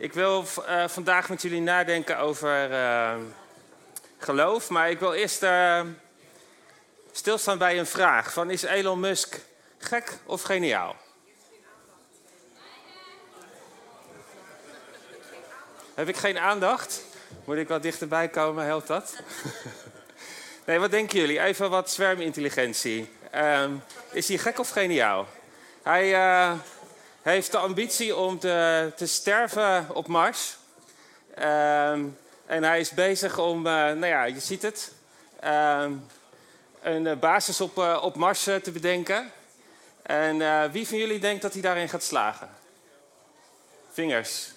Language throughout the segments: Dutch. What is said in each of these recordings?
Ik wil uh, vandaag met jullie nadenken over uh, geloof, maar ik wil eerst uh, stilstaan bij een vraag: van is Elon Musk gek of geniaal? Heb ik geen aandacht? Moet ik wat dichterbij komen? Helpt dat? nee, wat denken jullie? Even wat zwermintelligentie. Um, is hij gek of geniaal? Hij heeft de ambitie om te, te sterven op Mars. Ehm, en hij is bezig om, uh, nou ja, je ziet het, uh, een basis op, uh, op Mars eh, te bedenken. En wie van jullie denkt dat hij daarin gaat slagen? Vingers.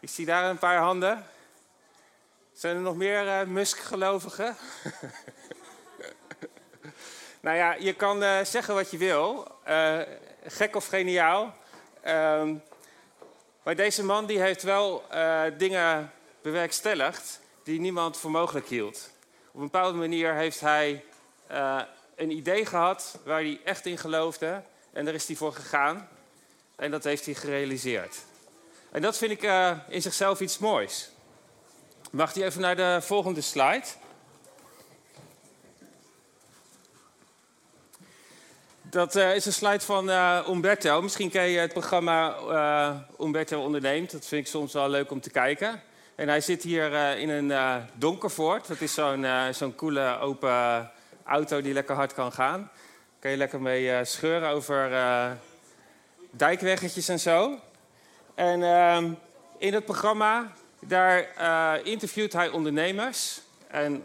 Ik zie daar een paar handen. Zijn er nog meer Musk-gelovigen? nou ja, je kan zeggen wat je wil gek of geniaal. Ehm, maar deze man die heeft wel uh, dingen bewerkstelligd die niemand voor mogelijk hield. Op een bepaalde manier heeft hij uh, een idee gehad waar hij echt in geloofde. En daar is hij voor gegaan. En dat heeft hij gerealiseerd. En dat vind ik uh, in zichzelf iets moois. Mag hij even naar de volgende slide? Dat uh, is een slide van uh, Umberto. Misschien ken je het programma uh, Umberto onderneemt. Dat vind ik soms wel leuk om te kijken. En hij zit hier in een donkervoort. Dat is zo'n zo'n coole open auto die lekker hard kan gaan. Daar kan je lekker mee scheuren over dijkweggetjes en zo. En ehm, in het programma, daar interviewt hij ondernemers. En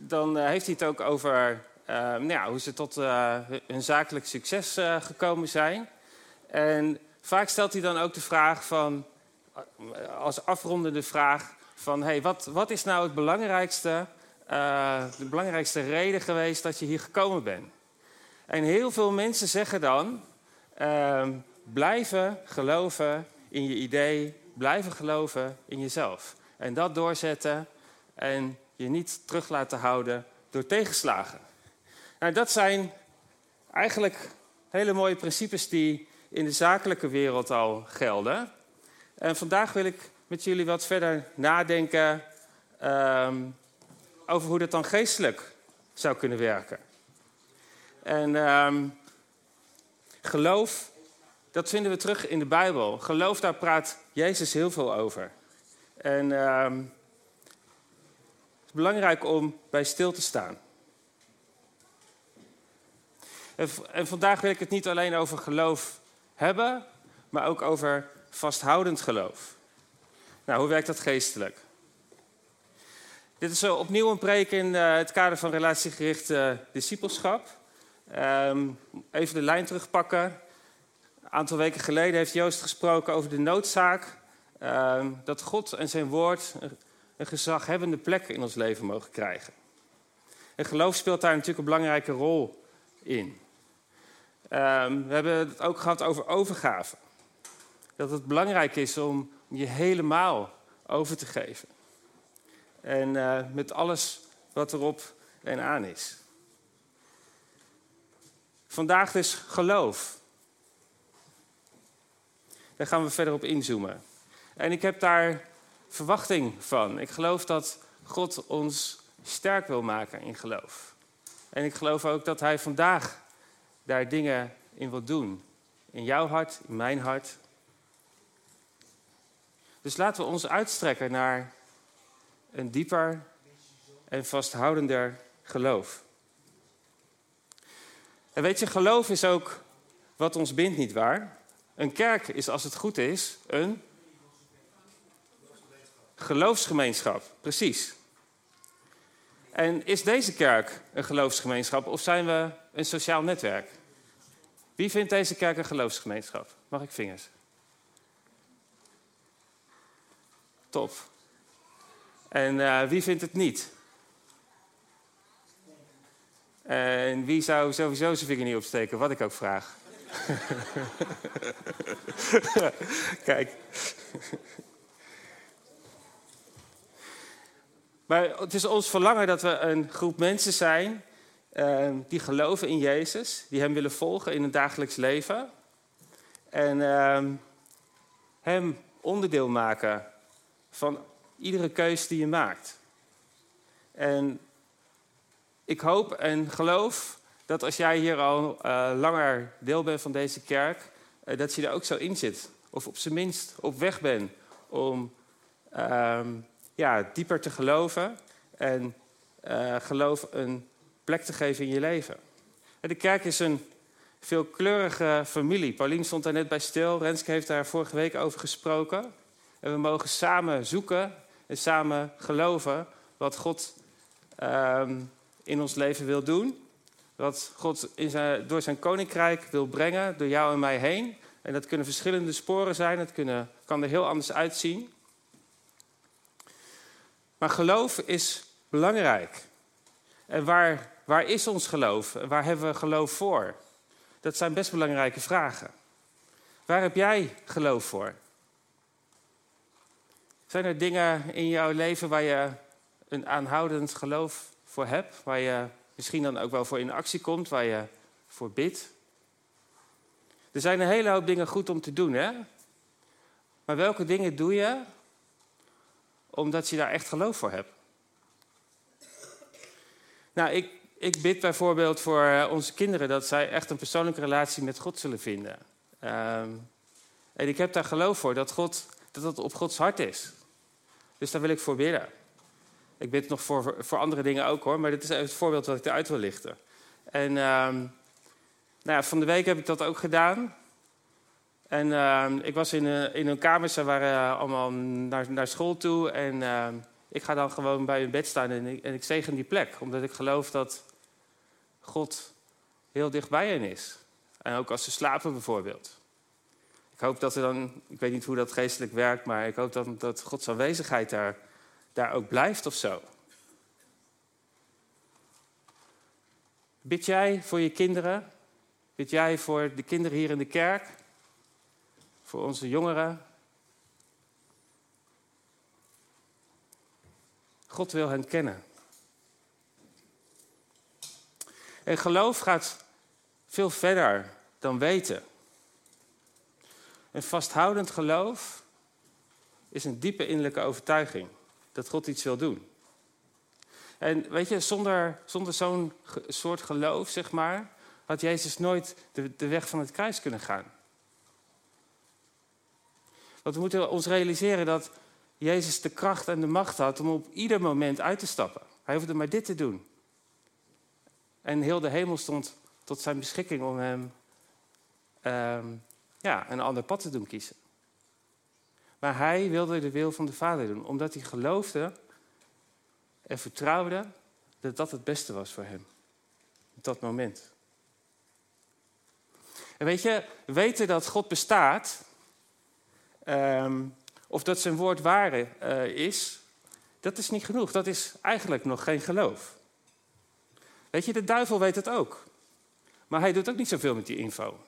dan heeft hij het ook over nou ja, hoe ze tot uh, hun zakelijk succes uh, gekomen zijn. En vaak stelt hij dan ook de vraag van, als afrondende vraag van, hey, wat, wat is nou het belangrijkste, de belangrijkste reden geweest dat je hier gekomen bent? En heel veel mensen zeggen dan, ehm, blijven geloven in je idee, blijven geloven in jezelf. En dat doorzetten en je niet terug laten houden door tegenslagen. Nou, dat zijn eigenlijk hele mooie principes die in de zakelijke wereld al gelden. En vandaag wil ik met jullie wat verder nadenken um, over hoe dat dan geestelijk zou kunnen werken. En um, geloof, dat vinden we terug in de Bijbel. Geloof, daar praat Jezus heel veel over. En um, het is belangrijk om bij stil te staan. En vandaag wil ik het niet alleen over geloof hebben, maar ook over vasthoudend geloof. Nou, hoe werkt dat geestelijk? Dit is opnieuw een preek in uh, het kader van relatiegericht uh, discipelschap. Um, even de lijn terugpakken. Een aantal weken geleden heeft Joost gesproken over de noodzaak um, dat God en zijn woord een gezaghebbende plek in ons leven mogen krijgen. En geloof speelt daar natuurlijk een belangrijke rol in. Um, we hebben het ook gehad over overgave. Dat het belangrijk is om je helemaal over te geven. En uh, met alles wat erop en aan is. Vandaag dus geloof. Daar gaan we verder op inzoomen. En ik heb daar verwachting van. Ik geloof dat God ons sterk wil maken in geloof. En ik geloof ook dat Hij vandaag daar dingen in wil doen. In jouw hart, in mijn hart. Dus laten we ons uitstrekken naar een dieper en vasthoudender geloof. En weet je, geloof is ook wat ons bindt, niet waar? Een kerk is, als het goed is, een geloofsgemeenschap. Precies. En is deze kerk een geloofsgemeenschap of zijn we een sociaal netwerk? Wie vindt deze kerk een geloofsgemeenschap? Mag ik vingers? Top. En uh, wie vindt het niet? En wie zou sowieso zijn vinger niet opsteken, wat ik ook vraag? Kijk. Maar het is ons verlangen dat we een groep mensen zijn uh, die geloven in Jezus, die Hem willen volgen in het dagelijks leven. En uh, Hem onderdeel maken van iedere keus die je maakt. En ik hoop en geloof dat als jij hier al uh, langer deel bent van deze kerk, uh, dat je er ook zo in zit. Of op zijn minst op weg bent om uh, ja, dieper te geloven en uh, geloof een plek te geven in je leven. En de kerk is een veelkleurige familie. Paulien stond daar net bij stil. Renske heeft daar vorige week over gesproken. En we mogen samen zoeken en samen geloven wat God ehm, in ons leven wil doen. Wat God in zijn, door zijn koninkrijk wil brengen, door jou en mij heen. En dat kunnen verschillende sporen zijn, het kunnen, kan er heel anders uitzien. Maar geloof is belangrijk. En waar, waar is ons geloof? Waar hebben we geloof voor? Dat zijn best belangrijke vragen. Waar heb jij geloof voor? Zijn er dingen in jouw leven waar je een aanhoudend geloof voor hebt? Waar je misschien dan ook wel voor in actie komt, waar je voor bidt? Er zijn een hele hoop dingen goed om te doen, hè? Maar welke dingen doe je omdat je daar echt geloof voor hebt? Nou, ik, ik bid bijvoorbeeld voor eh, onze kinderen dat zij echt een persoonlijke relatie met God zullen vinden. Um, en ik heb daar geloof voor dat, God, dat het op Gods hart is. Dus daar wil ik voor bidden. Ik bid nog voor, voor andere dingen ook hoor, maar dit is even het voorbeeld wat ik eruit wil lichten. En um, nou ja, van de week heb ik dat ook gedaan. En uh, ik was in, uh, in een kamer, ze waren allemaal naar, naar school toe. En uh, ik ga dan gewoon bij hun bed staan en ik, en ik zegen die plek. Omdat ik geloof dat God heel dicht bij hen is. En ook als ze slapen bijvoorbeeld. Ik hoop dat er dan, ik weet niet hoe dat geestelijk werkt, maar ik hoop dat, dat Gods aanwezigheid daar, daar ook blijft of zo. Bid jij voor je kinderen? Bid jij voor de kinderen hier in de kerk? Voor onze jongeren? God wil hen kennen. En geloof gaat veel verder dan weten. Een vasthoudend geloof is een diepe innerlijke overtuiging dat God iets wil doen. En weet je, zonder, zonder zo'n soort geloof, zeg maar, had Jezus nooit de, de weg van het kruis kunnen gaan. Want we moeten ons realiseren dat Jezus de kracht en de macht had om op ieder moment uit te stappen. Hij hoefde maar dit te doen. En heel de hemel stond tot zijn beschikking om hem um, ja, een ander pad te doen kiezen. Maar hij wilde de wil van de Vader doen, omdat hij geloofde en vertrouwde dat dat het beste was voor hem. Op dat moment. En weet je, weten dat God bestaat, um, of dat zijn woord waar uh, is, dat is niet genoeg. Dat is eigenlijk nog geen geloof. Weet je, de duivel weet het ook. Maar hij doet ook niet zoveel met die info.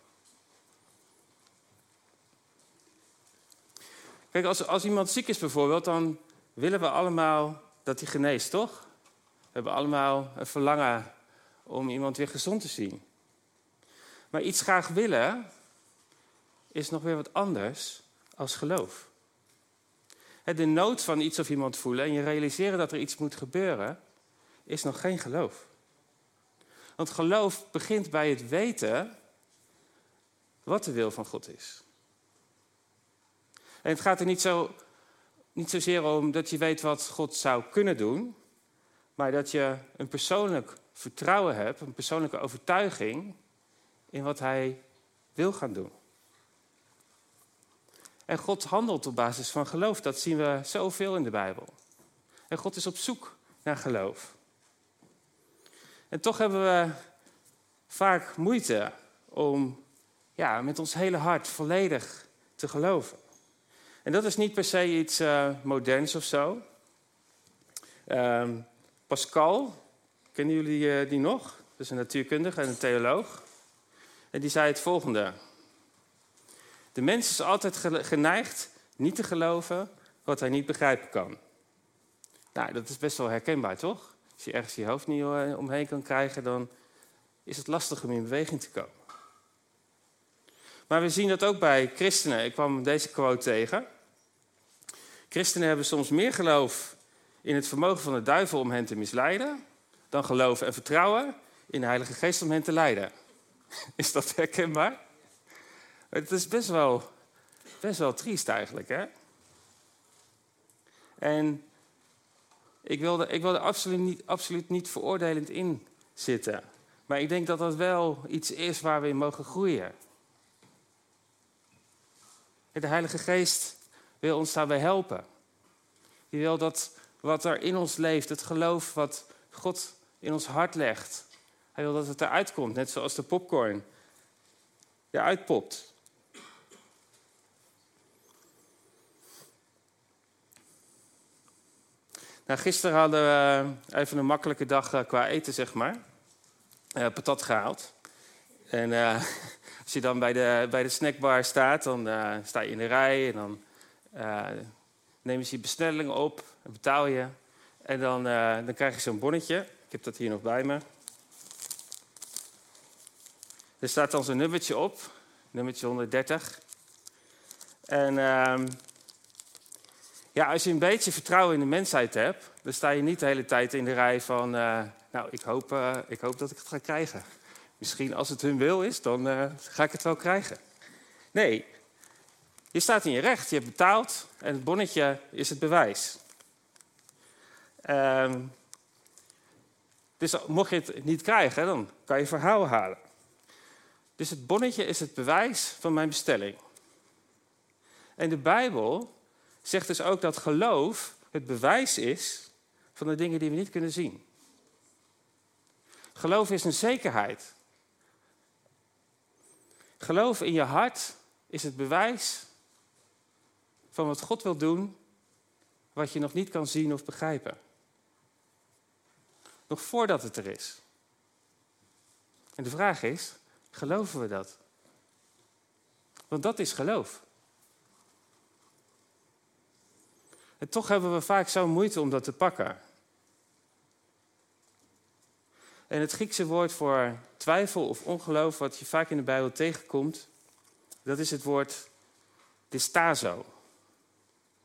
Kijk, als, als iemand ziek is bijvoorbeeld, dan willen we allemaal dat hij geneest, toch? We hebben allemaal een verlangen om iemand weer gezond te zien. Maar iets graag willen is nog weer wat anders als geloof. De nood van iets of iemand voelen en je realiseren dat er iets moet gebeuren, is nog geen geloof. Want geloof begint bij het weten wat de wil van God is. En het gaat er niet, zo, niet zozeer om dat je weet wat God zou kunnen doen, maar dat je een persoonlijk vertrouwen hebt, een persoonlijke overtuiging in wat Hij wil gaan doen. En God handelt op basis van geloof. Dat zien we zoveel in de Bijbel. En God is op zoek naar geloof. En toch hebben we vaak moeite om ja, met ons hele hart volledig te geloven. En dat is niet per se iets uh, moderns of zo. Um, Pascal, kennen jullie uh, die nog? Dat is een natuurkundige en een theoloog. En die zei het volgende. De mens is altijd geneigd niet te geloven wat hij niet begrijpen kan. Nou, dat is best wel herkenbaar, toch? Als je ergens je hoofd niet eh, omheen kan krijgen, dan is het lastig om in beweging te komen. Maar we zien dat ook bij christenen. Ik kwam deze quote tegen. Christenen hebben soms meer geloof in het vermogen van de duivel om hen te misleiden, dan geloof en vertrouwen in de Heilige Geest om hen te leiden. Is dat herkenbaar? Het is best wel, best wel triest eigenlijk, hè? En ik wil er, ik wil er absoluut, niet, absoluut niet veroordelend in zitten. Maar ik denk dat dat wel iets is waar we in mogen groeien. De Heilige Geest wil ons daarbij helpen. Die wil dat wat er in ons leeft, het geloof wat God in ons hart legt, hij wil dat het eruit komt, net zoals de popcorn eruit popt. Nou, gisteren hadden we even een makkelijke dag eh, qua eten, zeg maar. Uh, patat gehaald. En als je dan bij de, bij de snackbar staat, dan sta je in de rij en dan nemen ze je bestelling op en betaal je. En dan, dan krijg je zo'n bonnetje. Ik heb dat hier nog bij me. Er staat dan zo'n nummertje op, nummertje 130. En ehm, ja, als je een beetje vertrouwen in de mensheid hebt, dan sta je niet de hele tijd in de rij van, uh, nou, ik hoop, uh, ik hoop dat ik het ga krijgen. Misschien als het hun wil is, dan uh, ga ik het wel krijgen. Nee, je staat in je recht, je hebt betaald en het bonnetje is het bewijs. Um, dus mocht je het niet krijgen, dan kan je verhaal halen. Dus het bonnetje is het bewijs van mijn bestelling. En de Bijbel zegt dus ook dat geloof het bewijs is van de dingen die we niet kunnen zien. Geloof is een zekerheid. Geloof in je hart is het bewijs van wat God wil doen, wat je nog niet kan zien of begrijpen. Nog voordat het er is. En de vraag is, geloven we dat? Want dat is geloof. Toch hebben we vaak zo'n moeite om dat te pakken. En het Griekse woord voor twijfel of ongeloof, wat je vaak in de Bijbel tegenkomt, dat is het woord distazo.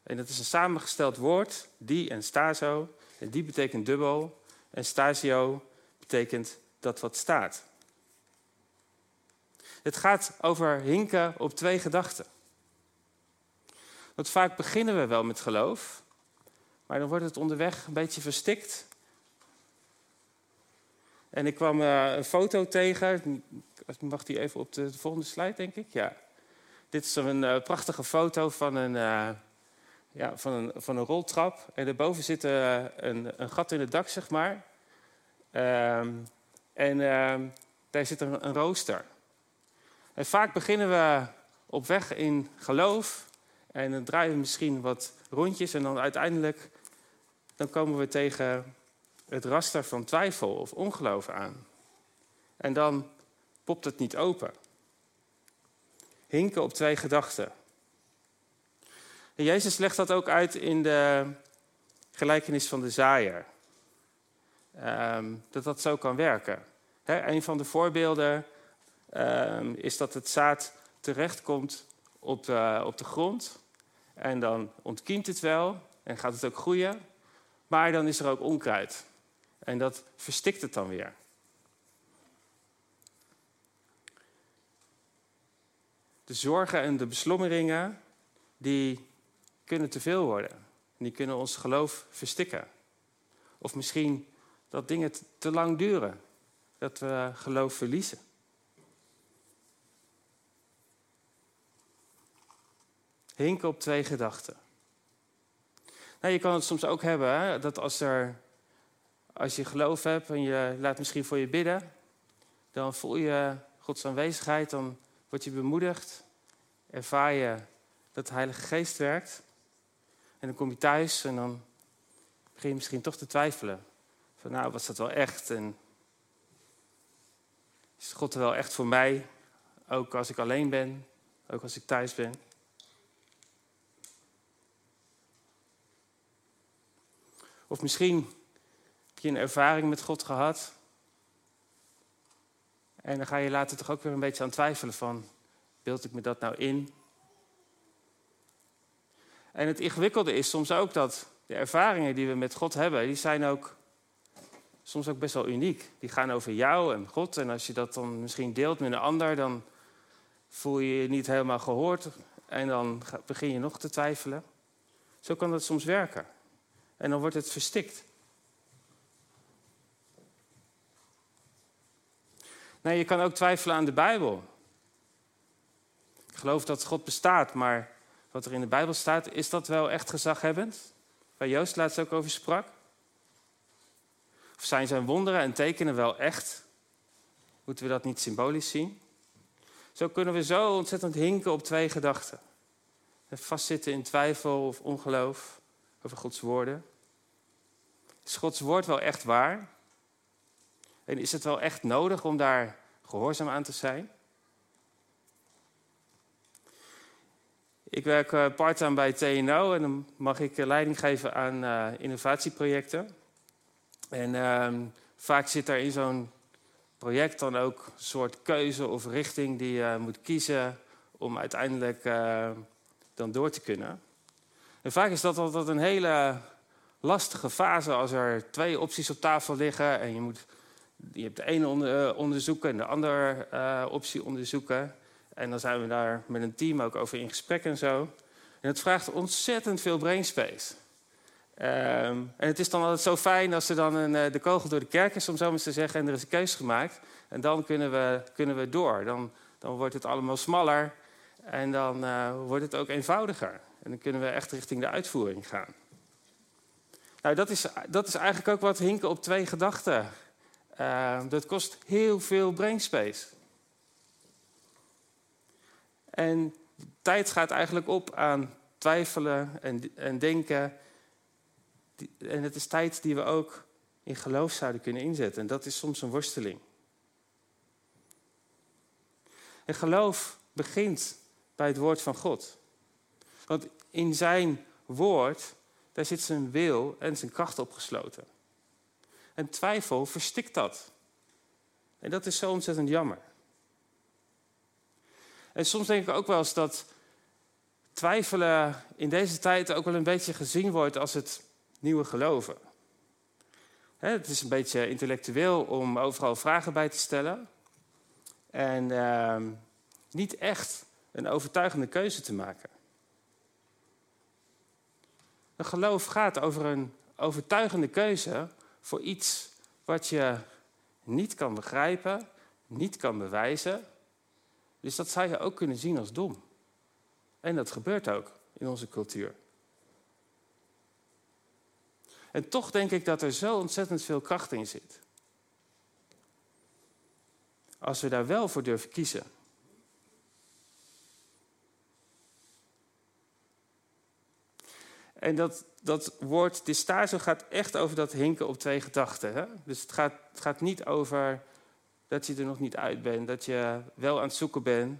En dat is een samengesteld woord, die en stazo. En die betekent dubbel. En stasio betekent dat wat staat. Het gaat over hinken op twee gedachten. Want vaak beginnen we wel met geloof, maar dan wordt het onderweg een beetje verstikt. En ik kwam uh, een foto tegen. Mag die even op de, volgende slide, denk ik? Ja. Dit is een uh, prachtige foto van een, uh, ja, van, een, van een roltrap. En daarboven zit een, een, gat in het dak, zeg maar. Ehm, en ehm, daar zit een, een rooster. En vaak beginnen we op weg in geloof. En dan draaien we misschien wat rondjes. En dan uiteindelijk dan komen we tegen het raster van twijfel of ongeloof aan. En dan popt het niet open. Hinken op twee gedachten. En Jezus legt dat ook uit in de gelijkenis van de zaaier. Ehm, dat dat zo kan werken. He, een van de voorbeelden um, is dat het zaad terechtkomt op de, op de grond. En dan ontkiemt het wel en gaat het ook groeien. Maar dan is er ook onkruid. En dat verstikt het dan weer. De zorgen en de beslommeringen, die kunnen te veel worden. Die kunnen ons geloof verstikken. Of misschien dat dingen te lang duren. Dat we geloof verliezen. Hinken op twee gedachten. Nou, je kan het soms ook hebben hè, dat als, er, als je geloof hebt en je laat misschien voor je bidden, dan voel je Gods aanwezigheid, dan word je bemoedigd, ervaar je dat de Heilige Geest werkt. En dan kom je thuis en dan begin je misschien toch te twijfelen. Van nou, was dat wel echt? En is God er wel echt voor mij? Ook als ik alleen ben, ook als ik thuis ben. Of misschien heb je een ervaring met God gehad. En dan ga je later toch ook weer een beetje aan twijfelen van, beeld ik me dat nou in? En het ingewikkelde is soms ook dat de ervaringen die we met God hebben, die zijn ook soms ook best wel uniek. Die gaan over jou en God. En als je dat dan misschien deelt met een ander, dan voel je je niet helemaal gehoord. En dan begin je nog te twijfelen. Zo kan dat soms werken. En dan wordt het verstikt. Nee, je kan ook twijfelen aan de Bijbel. Ik geloof dat God bestaat, maar wat er in de Bijbel staat, is dat wel echt gezaghebbend? Waar Joost laatst ook over sprak. Of zijn zijn wonderen en tekenen wel echt? Moeten we dat niet symbolisch zien? Zo kunnen we zo ontzettend hinken op twee gedachten. Vastzitten in twijfel of ongeloof over Gods woorden. Is Gods woord wel echt waar? En is het wel echt nodig om daar gehoorzaam aan te zijn? Ik werk uh, parttime bij TNO en dan mag ik eh, leiding geven aan uh, innovatieprojecten. En ehm, vaak zit er in zo'n project dan ook een soort keuze of richting die je moet kiezen om uiteindelijk dan door te kunnen. En vaak is dat altijd een hele lastige fase als er twee opties op tafel liggen en je moet je hebt de ene onderzoeken en de andere optie onderzoeken. En dan zijn we daar met een team ook over in gesprek en zo. En het vraagt ontzettend veel brainspace. Um, en het is dan altijd zo fijn als er dan een, eh, de kogel door de kerk is, om zo maar te zeggen, en er is een keuze gemaakt. En dan kunnen we, kunnen we door. Dan, dan wordt het allemaal smaller en dan wordt het ook eenvoudiger. En dan kunnen we echt richting de uitvoering gaan. Nou, dat is, dat is eigenlijk ook wat hinken op twee gedachten. Uh, dat kost heel veel brainspace. En tijd gaat eigenlijk op aan twijfelen en, en denken. En het is tijd die we ook in geloof zouden kunnen inzetten. En dat is soms een worsteling. En geloof begint bij het woord van God. Want in zijn woord, daar zit zijn wil en zijn kracht opgesloten. En twijfel verstikt dat. En dat is zo ontzettend jammer. En soms denk ik ook wel eens dat twijfelen in deze tijd ook wel een beetje gezien wordt als het nieuwe geloven. het is een beetje intellectueel om overal vragen bij te stellen. En ehm, niet echt een overtuigende keuze te maken. Een geloof gaat over een overtuigende keuze voor iets wat je niet kan begrijpen, niet kan bewijzen, dus dat zou je ook kunnen zien als dom. En dat gebeurt ook in onze cultuur. En toch denk ik dat er zo ontzettend veel kracht in zit. Als we daar wel voor durven kiezen. En dat, dat woord distazo gaat echt over dat hinken op twee gedachten. Hè? Dus het gaat, het gaat niet over dat je er nog niet uit bent, dat je wel aan het zoeken bent.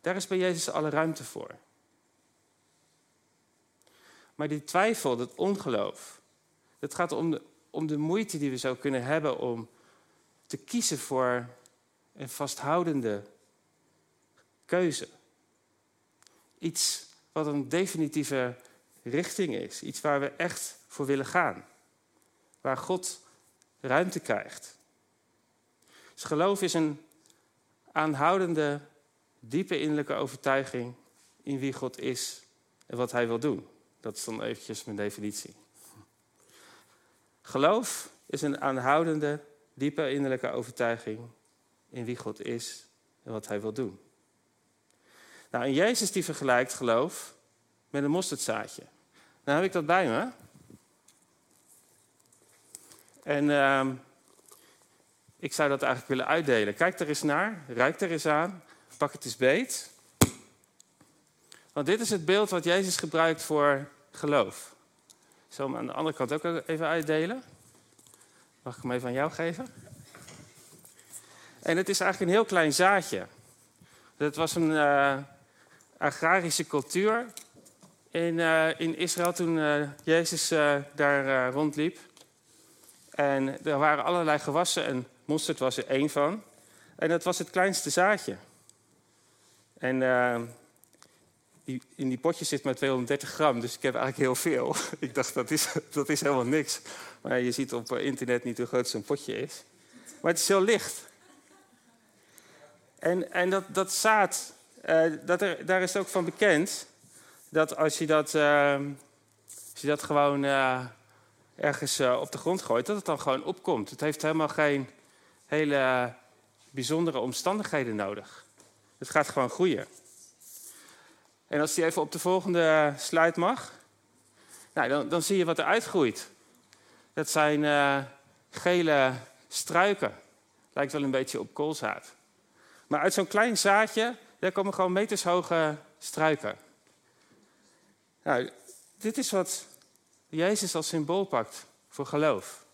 Daar is bij Jezus alle ruimte voor. Maar die twijfel, dat ongeloof, dat gaat om de, om de moeite die we zo kunnen hebben om te kiezen voor een vasthoudende keuze. Iets wat een definitieve richting is. Iets waar we echt voor willen gaan. Waar God ruimte krijgt. Dus geloof is een aanhoudende, diepe innerlijke overtuiging in wie God is en wat Hij wil doen. Dat is dan eventjes mijn definitie. Geloof is een aanhoudende, diepe innerlijke overtuiging in wie God is en wat Hij wil doen. Nou, en Jezus die vergelijkt geloof met een mosterdzaadje. Nou heb ik dat bij me. En uh, ik zou dat eigenlijk willen uitdelen. Kijk er eens naar, ruik er eens aan, pak het eens beet. Want dit is het beeld wat Jezus gebruikt voor geloof. Ik zal hem aan de andere kant ook even uitdelen. Mag ik hem even aan jou geven? En het is eigenlijk een heel klein zaadje. Het was een uh, agrarische cultuur in, uh, in Israël toen uh, Jezus daar rondliep. En er waren allerlei gewassen en Mosterd was er één van. En dat was het kleinste zaadje. En in die potjes zit maar 230 gram, dus ik heb eigenlijk heel veel. ik dacht, dat is, dat is helemaal niks. Maar je ziet op internet niet hoe groot zo'n potje is. Maar het is heel licht. En, en dat, dat zaad, dat er, daar is ook van bekend dat als je dat, uh, als je dat gewoon uh, ergens op de grond gooit, dat het dan gewoon opkomt. Het heeft helemaal geen hele bijzondere omstandigheden nodig. Het gaat gewoon groeien. En als die even op de volgende slide mag, nou, dan, dan zie je wat er uitgroeit. Dat zijn gele struiken. Lijkt wel een beetje op koolzaad. Maar uit zo'n klein zaadje, daar komen gewoon metershoge struiken. Nou, dit is wat Jezus als symbool pakt voor geloof.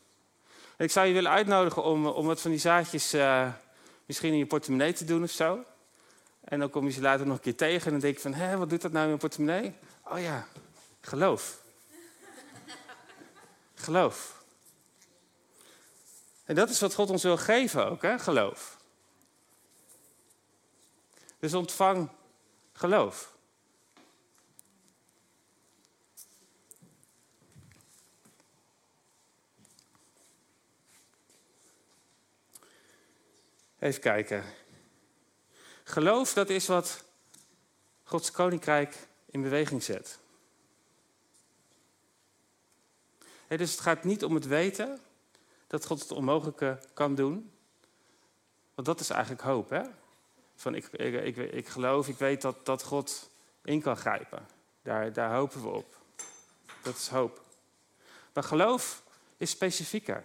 ik zou je willen uitnodigen om, om wat van die zaadjes uh, misschien in je portemonnee te doen of zo. En dan kom je ze later nog een keer tegen en dan denk je van, hé, wat doet dat nou in mijn portemonnee? Oh ja, geloof. geloof. En dat is wat God ons wil geven ook, hè? geloof. Dus ontvang geloof. Even kijken. Geloof, dat is wat Gods koninkrijk in beweging zet. dus het gaat niet om het weten dat God het onmogelijke kan doen. Want dat is eigenlijk hoop. Hè? Van ik, ik, ik, ik geloof, ik weet dat, dat God in kan grijpen. Daar, daar hopen we op. Dat is hoop. Maar geloof is specifieker.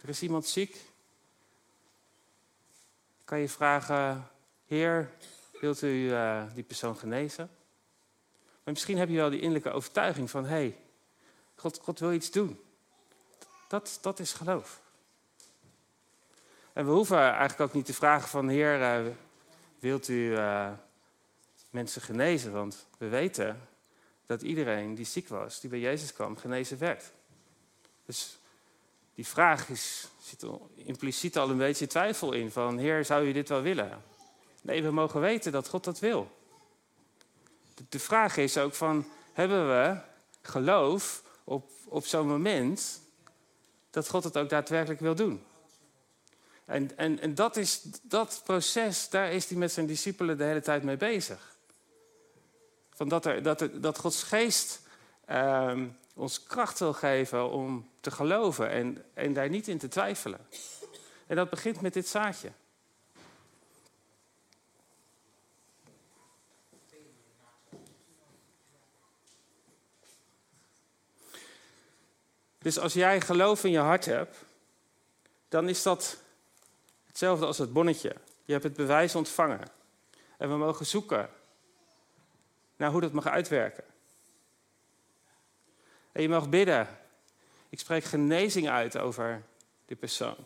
Er is iemand ziek. Kan je vragen, Heer, wilt u uh, die persoon genezen? Maar misschien heb je wel die innerlijke overtuiging van, hé, hey, God, wil iets doen. Dat, dat is geloof. En we hoeven eigenlijk ook niet te vragen van, Heer, uh, wilt u uh, mensen genezen? Want we weten dat iedereen die ziek was, die bij Jezus kwam, genezen werd. Dus die vraag is, zit impliciet al een beetje twijfel in van, Heer, zou u dit wel willen? Nee, we mogen weten dat God dat wil. De vraag is ook van, hebben we geloof op, op zo'n moment dat God het ook daadwerkelijk wil doen? En, en, en dat, is, dat proces, daar is hij met zijn discipelen de hele tijd mee bezig. Van dat, er, dat, dat Gods geest uh, ons kracht wil geven om te geloven en, en daar niet in te twijfelen. En dat begint met dit zaadje. Dus als jij geloof in je hart hebt, dan is dat hetzelfde als het bonnetje. Je hebt het bewijs ontvangen. En we mogen zoeken naar hoe dat mag uitwerken. En je mag bidden. Ik spreek genezing uit over die persoon.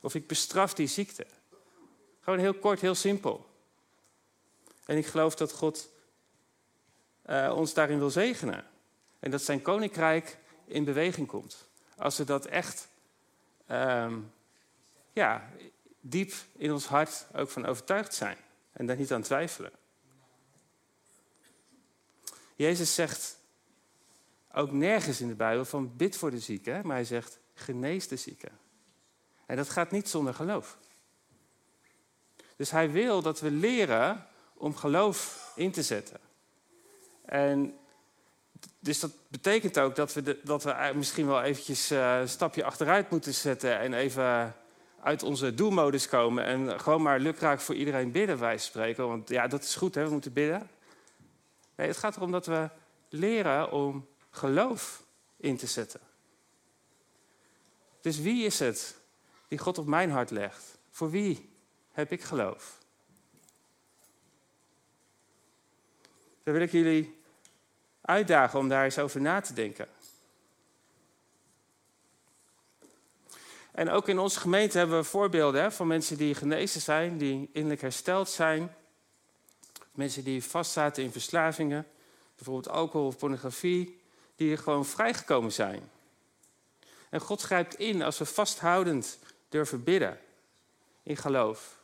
Of ik bestraf die ziekte. Gewoon heel kort, heel simpel. En ik geloof dat God uh, ons daarin wil zegenen. En dat zijn koninkrijk in beweging komt. Als we dat echt um, ja, diep in ons hart ook van overtuigd zijn. En daar niet aan twijfelen. Jezus zegt ook nergens in de Bijbel van bid voor de zieken, maar hij zegt genees de zieken. En dat gaat niet zonder geloof. Dus hij wil dat we leren om geloof in te zetten. En dus dat betekent ook dat we, dat we misschien wel eventjes uh, een stapje achteruit moeten zetten en even uit onze doelmodus komen en gewoon maar lukraak voor iedereen bidden, wij spreken. Want ja, dat is goed, hè? we moeten bidden. Nee, het gaat erom dat we leren om geloof in te zetten. Dus wie is het die God op mijn hart legt? Voor wie heb ik geloof? Daar wil ik jullie uitdagen om daar eens over na te denken. En ook in onze gemeente hebben we voorbeelden van mensen die genezen zijn, die innerlijk hersteld zijn. Mensen die vastzaten in verslavingen, bijvoorbeeld alcohol of pornografie, die gewoon vrijgekomen zijn. En God grijpt in als we vasthoudend durven bidden in geloof.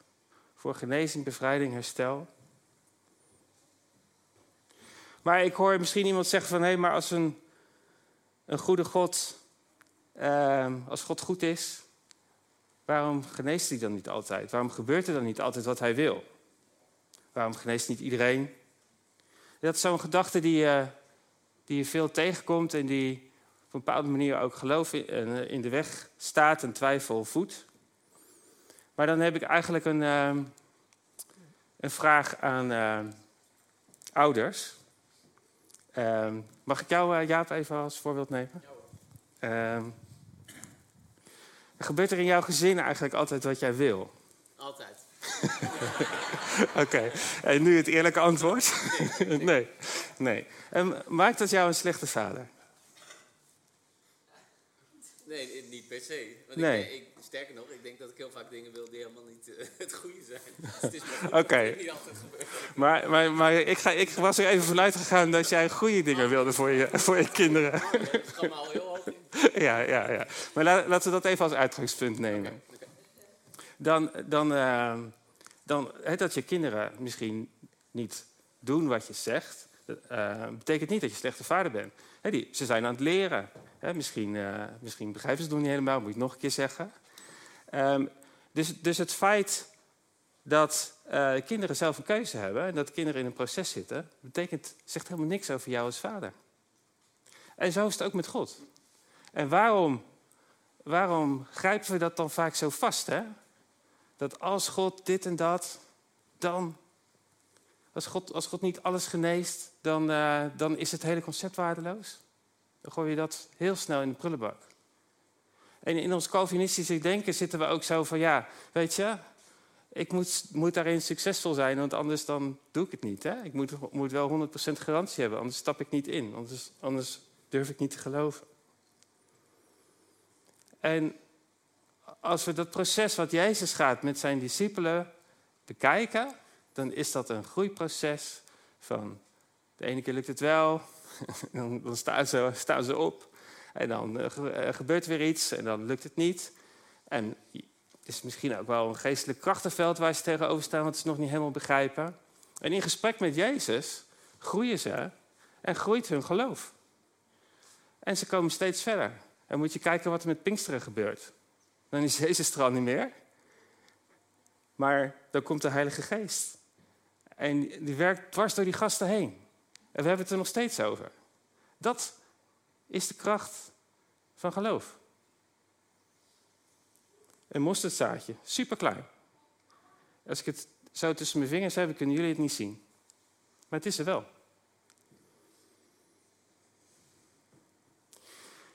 Voor genezing, bevrijding, herstel. Maar ik hoor misschien iemand zeggen van... hé, maar als een, een goede God... Ehm, als God goed is... waarom geneest hij dan niet altijd? Waarom gebeurt er dan niet altijd wat hij wil? Waarom geneest niet iedereen? Dat is zo'n gedachte die, uh, die je veel tegenkomt... en die op een bepaalde manier ook geloof in, in de weg staat en twijfel voedt. Maar dan heb ik eigenlijk een, uh, een vraag aan uh, ouders. Uh, mag ik jou, uh, Jaap, even als voorbeeld nemen? Ja, gebeurt er in jouw gezin eigenlijk altijd wat jij wil? Altijd. Oké, okay. en nu het eerlijke antwoord? Nee. nee. En maakt dat jou een slechte vader? Nee, niet per se. Want nee. ik, ik, sterker nog, ik denk dat ik heel vaak dingen wil die helemaal niet uh, het goede zijn. Dus Oké. Okay. niet altijd gebeurt. Maar, maar, maar ik, ga, ik was er even vanuit gegaan dat jij goede dingen wilde voor je, voor je kinderen. Ja, dat gaat me al heel hoog in. ja, ja, ja. Maar la, laten we dat even als uitgangspunt nemen. Okay. Dan, dan, uh, dan dat je kinderen misschien niet doen wat je zegt, uh, betekent niet dat je slechte vader bent. Die, ze zijn aan het leren. Misschien, uh, misschien begrijpen ze het nog niet helemaal, moet ik nog een keer zeggen. Um, dus, dus het feit dat kinderen zelf een keuze hebben en dat kinderen in een proces zitten, betekent, zegt helemaal niks over jou als vader. En zo is het ook met God. En waarom, waarom grijpen we dat dan vaak zo vast? Hè? Dat als God dit en dat, dan. Als God, als God niet alles geneest, dan, uh, dan is het hele concept waardeloos. Dan gooi je dat heel snel in de prullenbak. En in ons Calvinistische denken zitten we ook zo van, ja, weet je, ik moet, moet daarin succesvol zijn, want anders dan doe ik het niet. Hè? Ik moet, moet wel 100% garantie hebben, anders stap ik niet in. Anders, anders durf ik niet te geloven. En als we dat proces wat Jezus gaat met zijn discipelen bekijken, dan is dat een groeiproces van de ene keer lukt het wel, dan, dan staan, ze, ze op. En dan uh, gebeurt weer iets en dan lukt het niet. En het is misschien ook wel een geestelijk krachtenveld waar ze tegenover staan, wat ze nog niet helemaal begrijpen. En in gesprek met Jezus groeien ze en groeit hun geloof. En ze komen steeds verder. En moet je kijken wat er met Pinksteren gebeurt. Dan is Jezus er niet meer. Maar dan komt de Heilige Geest. En die werkt dwars door die gasten heen. En we hebben het er nog steeds over. Dat is de kracht van geloof. Een mosterdzaadje, super klein. Als ik het zo tussen mijn vingers heb, kunnen jullie het niet zien. Maar het is er wel.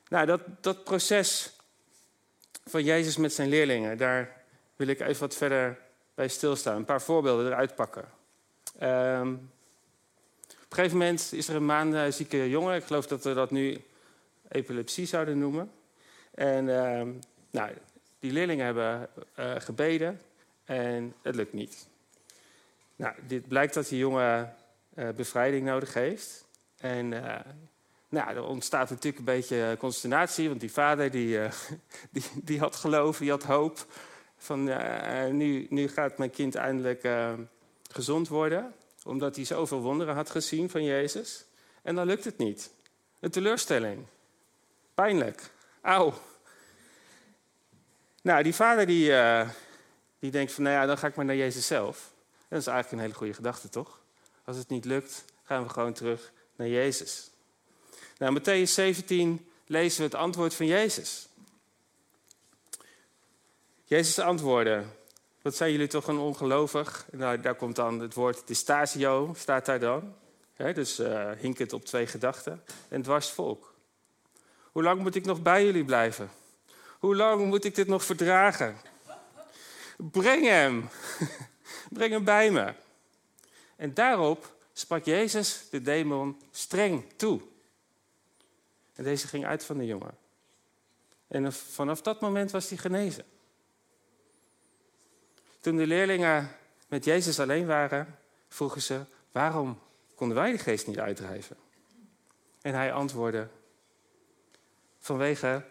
Nou, dat, dat proces van Jezus met zijn leerlingen, daar wil ik even wat verder bij stilstaan. Een paar voorbeelden eruit pakken. Um, op een gegeven moment is er een maandzieke jongen, ik geloof dat we dat nu epilepsie zouden noemen. En uh, nou, die leerlingen hebben uh, gebeden en het lukt niet. Nou, dit blijkt dat die jongen uh, bevrijding nodig heeft. En eh, nou, er ontstaat natuurlijk een beetje consternatie, want die vader die, die, die had geloof, die had hoop. Van nu, nu gaat mijn kind eindelijk gezond worden, omdat hij zoveel wonderen had gezien van Jezus. En dan lukt het niet. Een teleurstelling. Pijnlijk. Auw. Nou, die vader die, die denkt van, nou ja, dan ga ik maar naar Jezus zelf. Dat is eigenlijk een hele goede gedachte, toch? Als het niet lukt, gaan we gewoon terug naar Jezus. Nou, Matthäus 17 lezen we het antwoord van Jezus. Jezus antwoordde, wat zijn jullie toch een ongelovig? Nou, daar komt dan het woord distasio, staat daar dan. Dus uh, hinkend op twee gedachten. En dwars volk. Hoe lang moet ik nog bij jullie blijven? Hoe lang moet ik dit nog verdragen? Breng hem. Breng hem bij me. En daarop sprak Jezus de demon streng toe. En deze ging uit van de jongen. En vanaf dat moment was hij genezen. Toen de leerlingen met Jezus alleen waren, vroegen ze: waarom konden wij de geest niet uitdrijven? En hij antwoordde: vanwege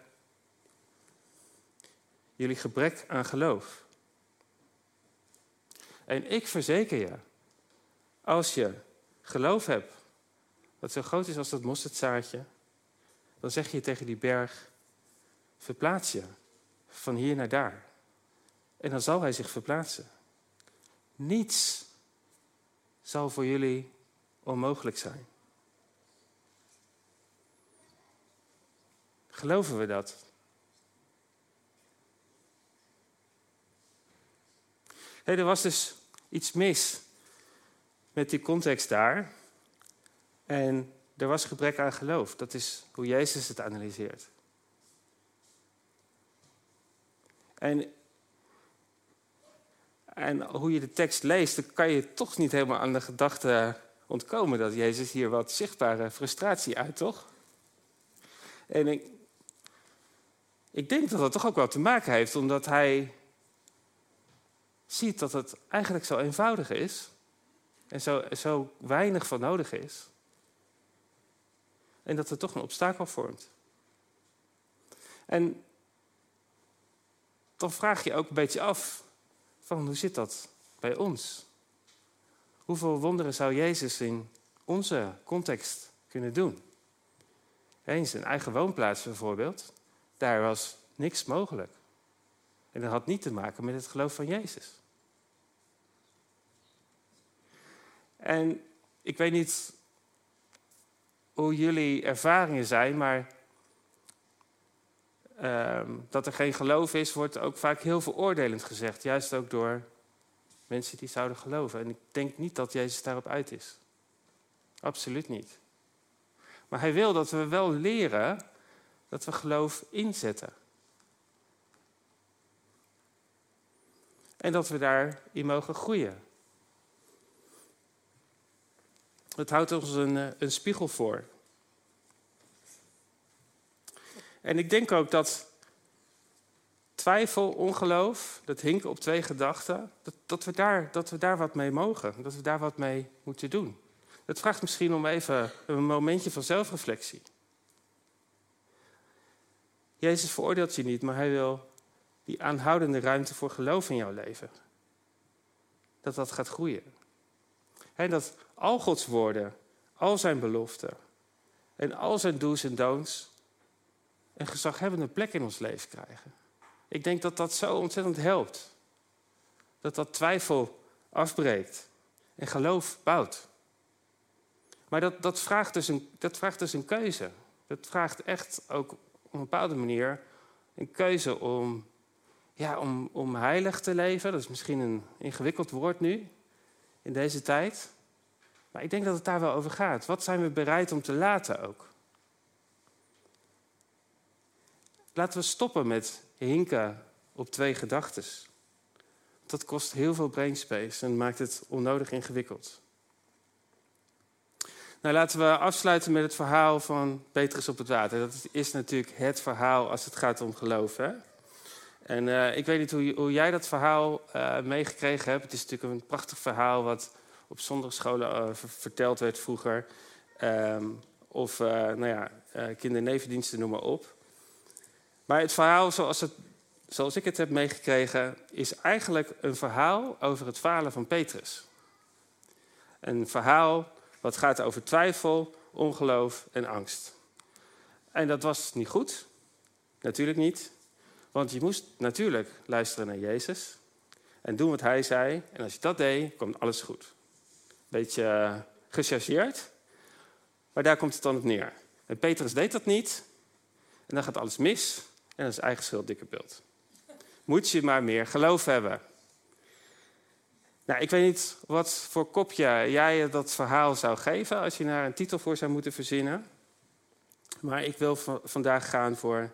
jullie gebrek aan geloof. En ik verzeker je, als je geloof hebt wat zo groot is als dat mosterdzaadje, dan zeg je tegen die berg: verplaats je van hier naar daar. En dan zal hij zich verplaatsen. Niets zal voor jullie onmogelijk zijn. Geloven we dat? Hey, er was dus iets mis met die context daar. En er was gebrek aan geloof. Dat is hoe Jezus het analyseert. En, en hoe je de tekst leest, dan kan je toch niet helemaal aan de gedachte ontkomen dat Jezus hier wat zichtbare frustratie uit, toch? En ik, ik denk dat dat toch ook wel te maken heeft, omdat hij ziet dat het eigenlijk zo eenvoudig is en zo, zo weinig van nodig is. En dat het toch een obstakel vormt. En dan vraag je ook een beetje af van hoe zit dat bij ons? Hoeveel wonderen zou Jezus in onze context kunnen doen? In zijn eigen woonplaats bijvoorbeeld, daar was niks mogelijk. En dat had niet te maken met het geloof van Jezus. En ik weet niet hoe jullie ervaringen zijn, maar uh, dat er geen geloof is, wordt ook vaak heel veroordelend gezegd. Juist ook door mensen die zouden geloven. En ik denk niet dat Jezus daarop uit is. Absoluut niet. Maar hij wil dat we wel leren dat we geloof inzetten. En dat we daarin mogen groeien. Het houdt ons een, eh, een spiegel voor. En ik denk ook dat twijfel, ongeloof, dat hinken op twee gedachten, dat, dat, we daar, dat we daar wat mee mogen, dat we daar wat mee moeten doen. Dat vraagt misschien om even een momentje van zelfreflectie. Jezus veroordeelt je niet, maar hij wil die aanhoudende ruimte voor geloof in jouw leven. Dat dat gaat groeien. En dat al Gods woorden, al zijn beloften en al zijn do's en don'ts een gezaghebbende plek in ons leven krijgen. Ik denk dat dat zo ontzettend helpt. Dat dat twijfel afbreekt en geloof bouwt. Maar dat, dat, vraagt dus een, dat vraagt dus een keuze. Dat vraagt echt ook op een bepaalde manier een keuze om, ja, om, om heilig te leven. Dat is misschien een ingewikkeld woord nu, in deze tijd. Maar ik denk dat het daar wel over gaat. Wat zijn we bereid om te laten ook? Laten we stoppen met hinken op twee gedachten. Dat kost heel veel brainspace en maakt het onnodig ingewikkeld. Nou, laten we afsluiten met het verhaal van Petrus op het water. Dat is natuurlijk het verhaal als het gaat om geloof. Hè? En uh, ik weet niet hoe, hoe jij dat verhaal uh, meegekregen hebt. Het is natuurlijk een prachtig verhaal wat op zondagscholen uh, verteld werd vroeger. Um, of nou ja, kindernevendiensten, noem maar op. Maar het verhaal zoals, het, zoals ik het heb meegekregen, is eigenlijk een verhaal over het falen van Petrus. Een verhaal wat gaat over twijfel, ongeloof en angst. En dat was niet goed. Natuurlijk niet. Want je moest natuurlijk luisteren naar Jezus en doen wat hij zei. En als je dat deed, kwam alles goed. Beetje uh, gechargeerd, maar daar komt het dan op neer. En Petrus deed dat niet en dan gaat alles mis. En dat is eigen schuld, dikke beeld. Moet je maar meer geloof hebben. Nou, ik weet niet wat voor kopje jij dat verhaal zou geven als je daar een titel voor zou moeten verzinnen. Maar ik wil vandaag gaan voor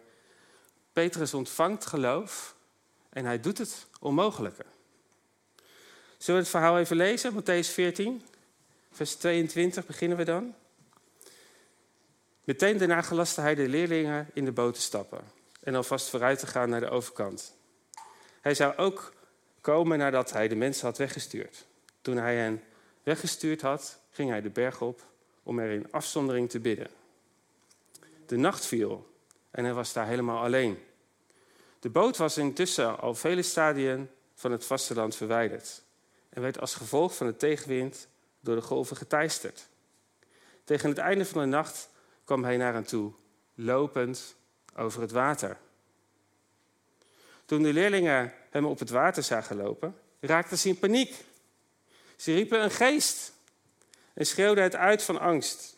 Petrus ontvangt geloof en hij doet het onmogelijke. Zullen we het verhaal even lezen? Matthäus 14, vers 22 beginnen we dan. Meteen daarna gelaste hij de leerlingen in de boot te stappen en alvast vooruit te gaan naar de overkant. Hij zou ook komen nadat hij de mensen had weggestuurd. Toen hij hen weggestuurd had, ging hij de berg op om er in afzondering te bidden. De nacht viel en hij was daar helemaal alleen. De boot was intussen al vele stadien van het vasteland verwijderd en werd als gevolg van de tegenwind door de golven geteisterd. Tegen het einde van de nacht kwam hij naar hen toe, lopend over het water. Toen de leerlingen hem op het water zagen lopen, raakten ze in paniek. Ze riepen een geest en schreeuwden het uit van angst.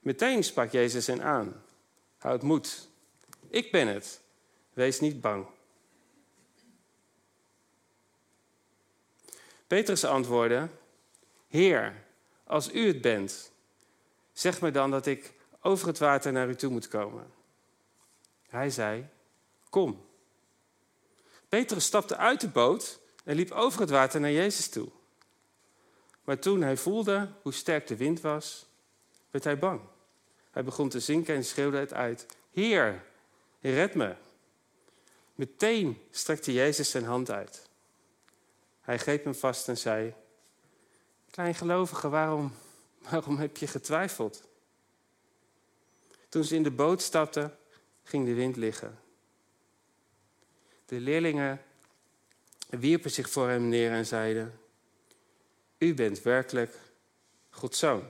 Meteen sprak Jezus hen aan. Houd moed. Ik ben het. Wees niet bang. Petrus antwoordde: Heer, als u het bent, zeg me dan dat ik over het water naar u toe moet komen. Hij zei: Kom. Petrus stapte uit de boot en liep over het water naar Jezus toe. Maar toen hij voelde hoe sterk de wind was, werd hij bang. Hij begon te zinken en schreeuwde het uit: Heer, red me. Meteen strekte Jezus zijn hand uit. Hij greep hem vast en zei: Kleingelovige, waarom, waarom heb je getwijfeld? Toen ze in de boot stapten, ging de wind liggen. De leerlingen wierpen zich voor hem neer en zeiden: U bent werkelijk Gods zoon.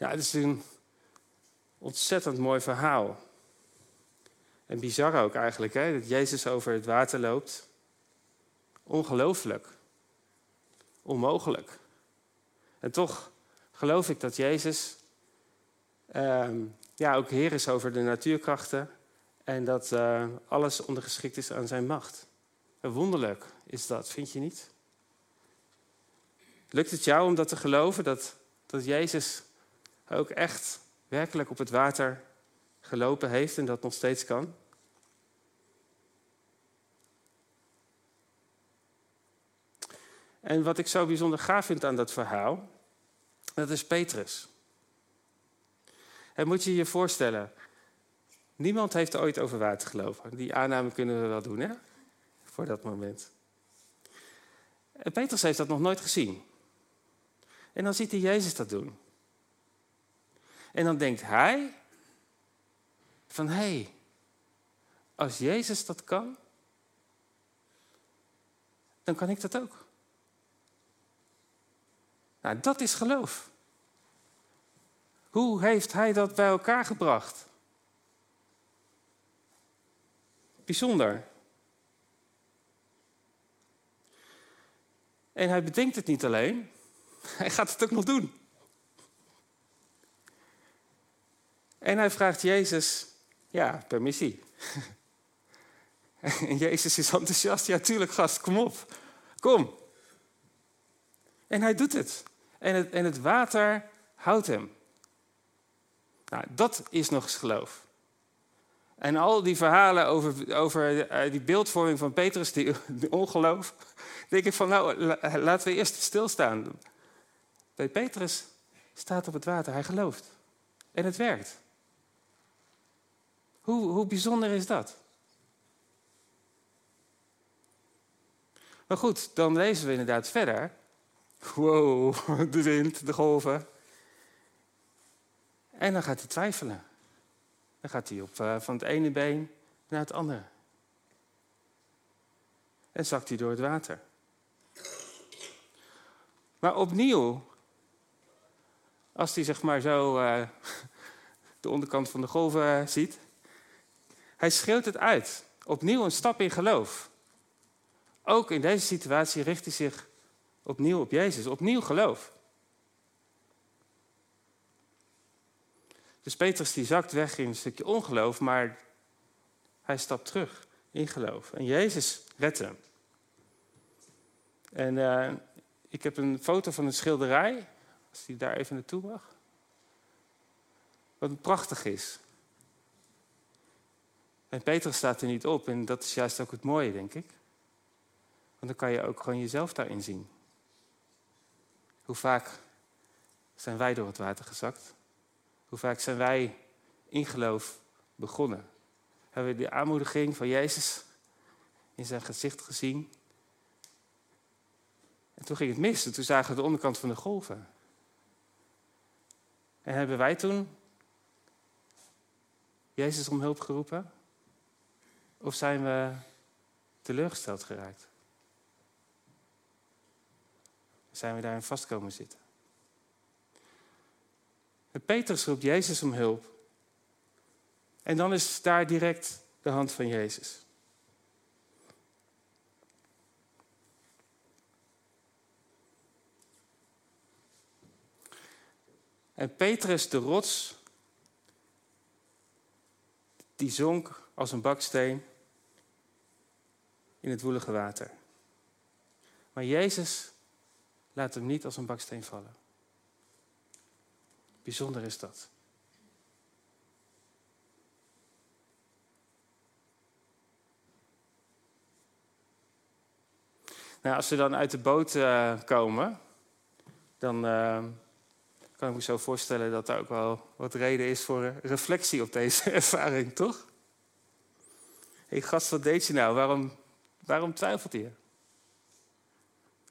Ja, het is een ontzettend mooi verhaal. En bizar ook eigenlijk, hè? dat Jezus over het water loopt. Ongelooflijk. Onmogelijk. En toch geloof ik dat Jezus ehm, ja, ook Heer is over de natuurkrachten en dat uh, alles ondergeschikt is aan zijn macht. wonderlijk is dat, vind je niet? Lukt het jou om dat te geloven, dat, dat Jezus ook echt werkelijk op het water gelopen heeft en dat nog steeds kan? En wat ik zo bijzonder gaaf vind aan dat verhaal, dat is Petrus. En moet je je voorstellen, niemand heeft ooit over water gelopen. Die aanname kunnen we wel doen, hè? Voor dat moment. En Petrus heeft dat nog nooit gezien. En dan ziet hij Jezus dat doen. En dan denkt hij van hé, hey, als Jezus dat kan, dan kan ik dat ook. Nou, dat is geloof. Hoe heeft hij dat bij elkaar gebracht? Bijzonder. En hij bedenkt het niet alleen, hij gaat het ook nog doen. En hij vraagt Jezus, ja, permissie. En Jezus is enthousiast, ja tuurlijk gast, kom op, kom. En hij doet het. En het, en het water houdt hem. Nou, dat is nog eens geloof. En al die verhalen over, over eh, die beeldvorming van Petrus, die, ongeloof, denk ik van nou, laten we eerst stilstaan. Bij Petrus staat op het water, hij gelooft. En het werkt. Hoe, hoe bijzonder is dat? Maar goed, dan lezen we inderdaad verder. Wow, de wind, de golven. En dan gaat hij twijfelen. Dan gaat hij op, uh, van het ene been naar het andere. En zakt hij door het water. Maar opnieuw, als hij zeg maar zo uh, de onderkant van de golven uh, ziet, hij schreeuwt het uit. Opnieuw een stap in geloof. Ook in deze situatie richt hij zich opnieuw op Jezus, opnieuw geloof. Dus Petrus die zakt weg in een stukje ongeloof, maar hij stapt terug in geloof. En Jezus redt hem. En uh, ik heb een foto van een schilderij, als die daar even naartoe mag. Wat prachtig is. En Petrus staat er niet op en dat is juist ook het mooie, denk ik. Want dan kan je ook gewoon jezelf daarin zien. Hoe vaak zijn wij door het water gezakt? Hoe vaak zijn wij in geloof begonnen? Hebben we de aanmoediging van Jezus in zijn gezicht gezien? En toen ging het mis. En toen zagen we de onderkant van de golven. En hebben wij toen Jezus om hulp geroepen? Of zijn we teleurgesteld geraakt? Zijn we daarin vast komen zitten? En Petrus roept Jezus om hulp. En dan is daar direct de hand van Jezus. En Petrus, de rots, die zonk als een baksteen in het woelige water. Maar Jezus laat hem niet als een baksteen vallen. Bijzonder is dat. Nou, als ze dan uit de boot uh, komen, dan uh, kan ik me zo voorstellen dat er ook wel wat reden is voor reflectie op deze ervaring, toch? Hey, gast, wat deed je nou? Waarom, waarom twijfelt je?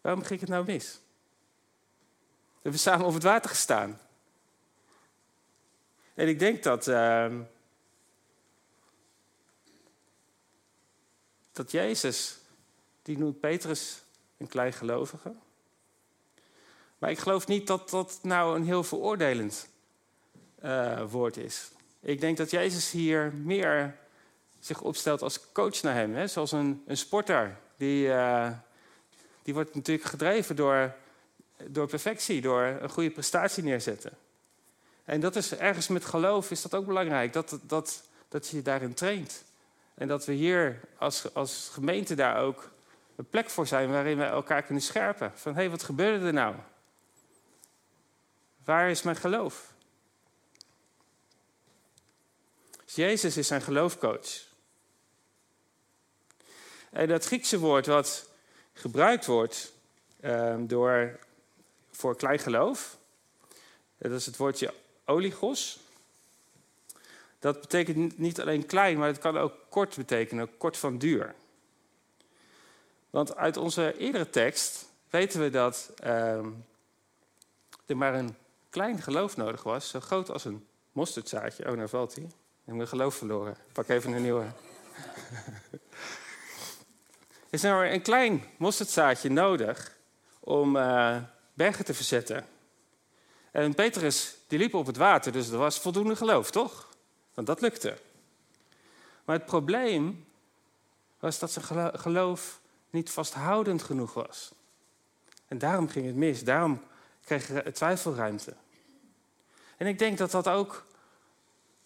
Waarom ging het nou mis? We hebben samen op het water gestaan. En ik denk dat, uh, dat Jezus, die noemt Petrus een klein gelovige. Maar ik geloof niet dat dat nou een heel veroordelend uh, woord is. Ik denk dat Jezus hier meer zich opstelt als coach naar hem. Hè? Zoals een, een sporter. Die, uh, die wordt natuurlijk gedreven door, door perfectie, door een goede prestatie neerzetten. En dat is ergens met geloof is dat ook belangrijk, dat, dat, dat je je daarin traint. En dat we hier als, als gemeente daar ook een plek voor zijn waarin we elkaar kunnen scherpen. Van hé, hey, wat gebeurde er nou? Waar is mijn geloof? Dus Jezus is zijn geloofcoach. En dat Griekse woord wat gebruikt wordt um, door, voor klein geloof, dat is het woordje oligos. Dat betekent niet alleen klein, maar het kan ook kort betekenen, kort van duur. Want uit onze eerdere tekst weten we dat uh, er maar een klein geloof nodig was, zo groot als een mosterdzaadje. Oh, nou valt hij. Ik heb mijn geloof verloren. Ik pak even een nieuwe. Is nou een klein mosterdzaadje nodig om uh, bergen te verzetten. En Petrus die liep op het water, dus er was voldoende geloof, toch? Want dat lukte. Maar het probleem was dat zijn geloof niet vasthoudend genoeg was. En daarom ging het mis, daarom kreeg twijfelruimte. En ik denk dat dat ook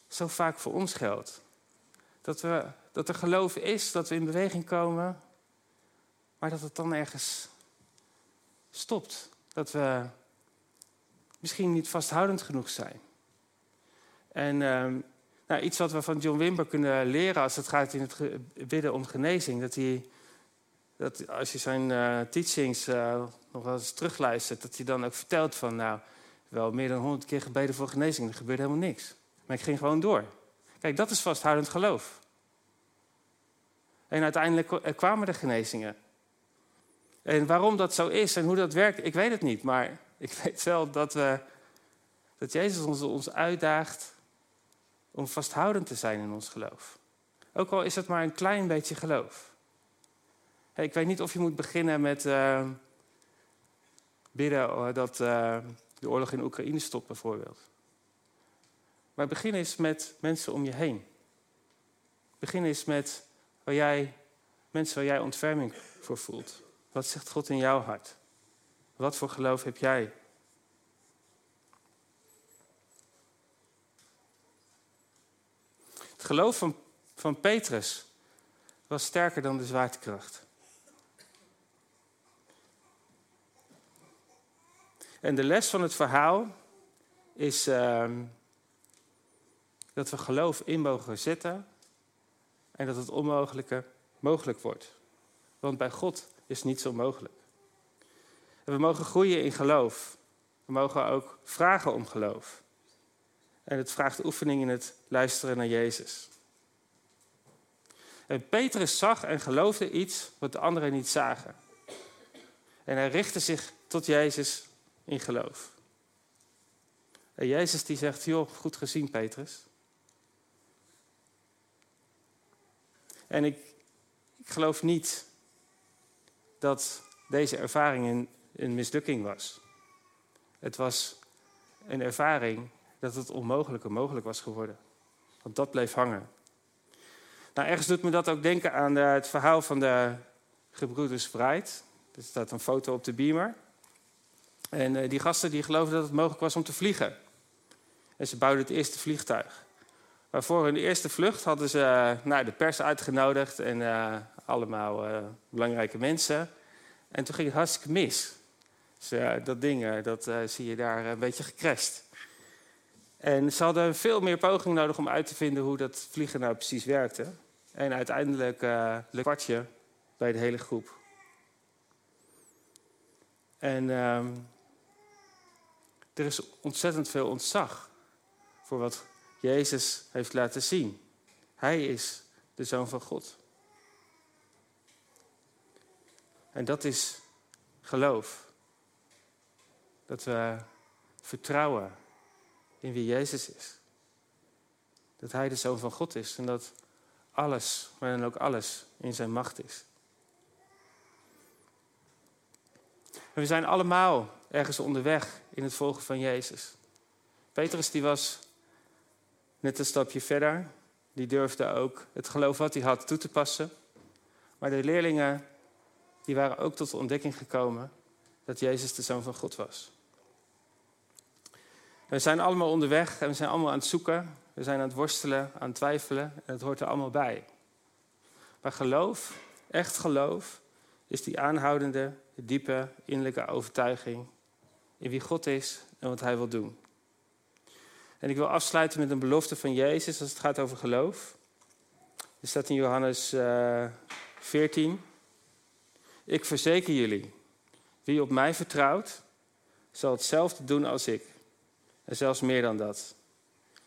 zo vaak voor ons geldt. Dat, we, dat er geloof is, dat we in beweging komen, maar dat het dan ergens stopt. Dat we misschien niet vasthoudend genoeg zijn. En uh, nou, iets wat we van John Wimber kunnen leren als het gaat in het bidden om genezing, dat hij, dat als je zijn uh, teachings uh, nog wel eens terugluistert, dat hij dan ook vertelt van, nou, wel meer dan honderd keer gebeden voor genezing, er gebeurde helemaal niks. Maar ik ging gewoon door. Kijk, dat is vasthoudend geloof. En uiteindelijk kwamen de genezingen. En waarom dat zo is en hoe dat werkt, ik weet het niet. Maar ik weet wel dat, we, dat Jezus ons, ons uitdaagt om vasthoudend te zijn in ons geloof. Ook al is het maar een klein beetje geloof. Hey, ik weet niet of je moet beginnen met uh, bidden uh, dat uh, de oorlog in Oekraïne stopt, bijvoorbeeld. Maar begin eens met mensen om je heen. Begin eens met waar jij, mensen waar jij ontferming voor voelt. Wat zegt God in jouw hart? Wat voor geloof heb jij? Het geloof van, van Petrus was sterker dan de zwaartekracht. En de les van het verhaal is uh, dat we geloof in mogen zetten en dat het onmogelijke mogelijk wordt. Want bij God is niets onmogelijk. En we mogen groeien in geloof. We mogen ook vragen om geloof. En het vraagt oefening in het luisteren naar Jezus. En Petrus zag en geloofde iets wat de anderen niet zagen. En hij richtte zich tot Jezus in geloof. En Jezus die zegt, joh, goed gezien Petrus. En ik, ik geloof niet dat deze ervaring een, een mislukking was. Het was een ervaring dat het onmogelijke mogelijk was geworden. Want dat bleef hangen. Nou, ergens doet me dat ook denken aan eh, het verhaal van de gebroeders Wright. Er staat een foto op de beamer. En uh, die gasten die geloofden dat het mogelijk was om te vliegen. En ze bouwden het eerste vliegtuig. Maar voor hun eerste vlucht hadden ze uh, nou, de pers uitgenodigd en allemaal belangrijke mensen. En toen ging het hartstikke mis. Dus dat ding, dat zie je daar een beetje gecrashed. En ze hadden veel meer pogingen nodig om uit te vinden hoe dat vliegen nou precies werkte. En uiteindelijk uh, kwartje bij de hele groep. En uh, er is ontzettend veel ontzag voor wat Jezus heeft laten zien. Hij is de Zoon van God. En dat is geloof. Dat we vertrouwen in wie Jezus is. Dat Hij de Zoon van God is en dat alles, maar dan ook alles, in zijn macht is. En we zijn allemaal ergens onderweg in het volgen van Jezus. Petrus die was net een stapje verder. Die durfde ook het geloof wat hij had toe te passen. Maar de leerlingen die waren ook tot de ontdekking gekomen dat Jezus de Zoon van God was. We zijn allemaal onderweg en we zijn allemaal aan het zoeken. We zijn aan het worstelen, aan het twijfelen en het hoort er allemaal bij. Maar geloof, echt geloof, is die aanhoudende, diepe, innerlijke overtuiging in wie God is en wat Hij wil doen. En ik wil afsluiten met een belofte van Jezus als het gaat over geloof. Er staat in Johannes uh, eh, 14. Ik verzeker jullie, wie op mij vertrouwt, zal hetzelfde doen als ik. En zelfs meer dan dat.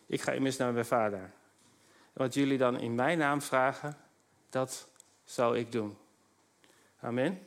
Ik ga immers naar mijn vader. En wat jullie dan in mijn naam vragen, dat zal ik doen. Amen.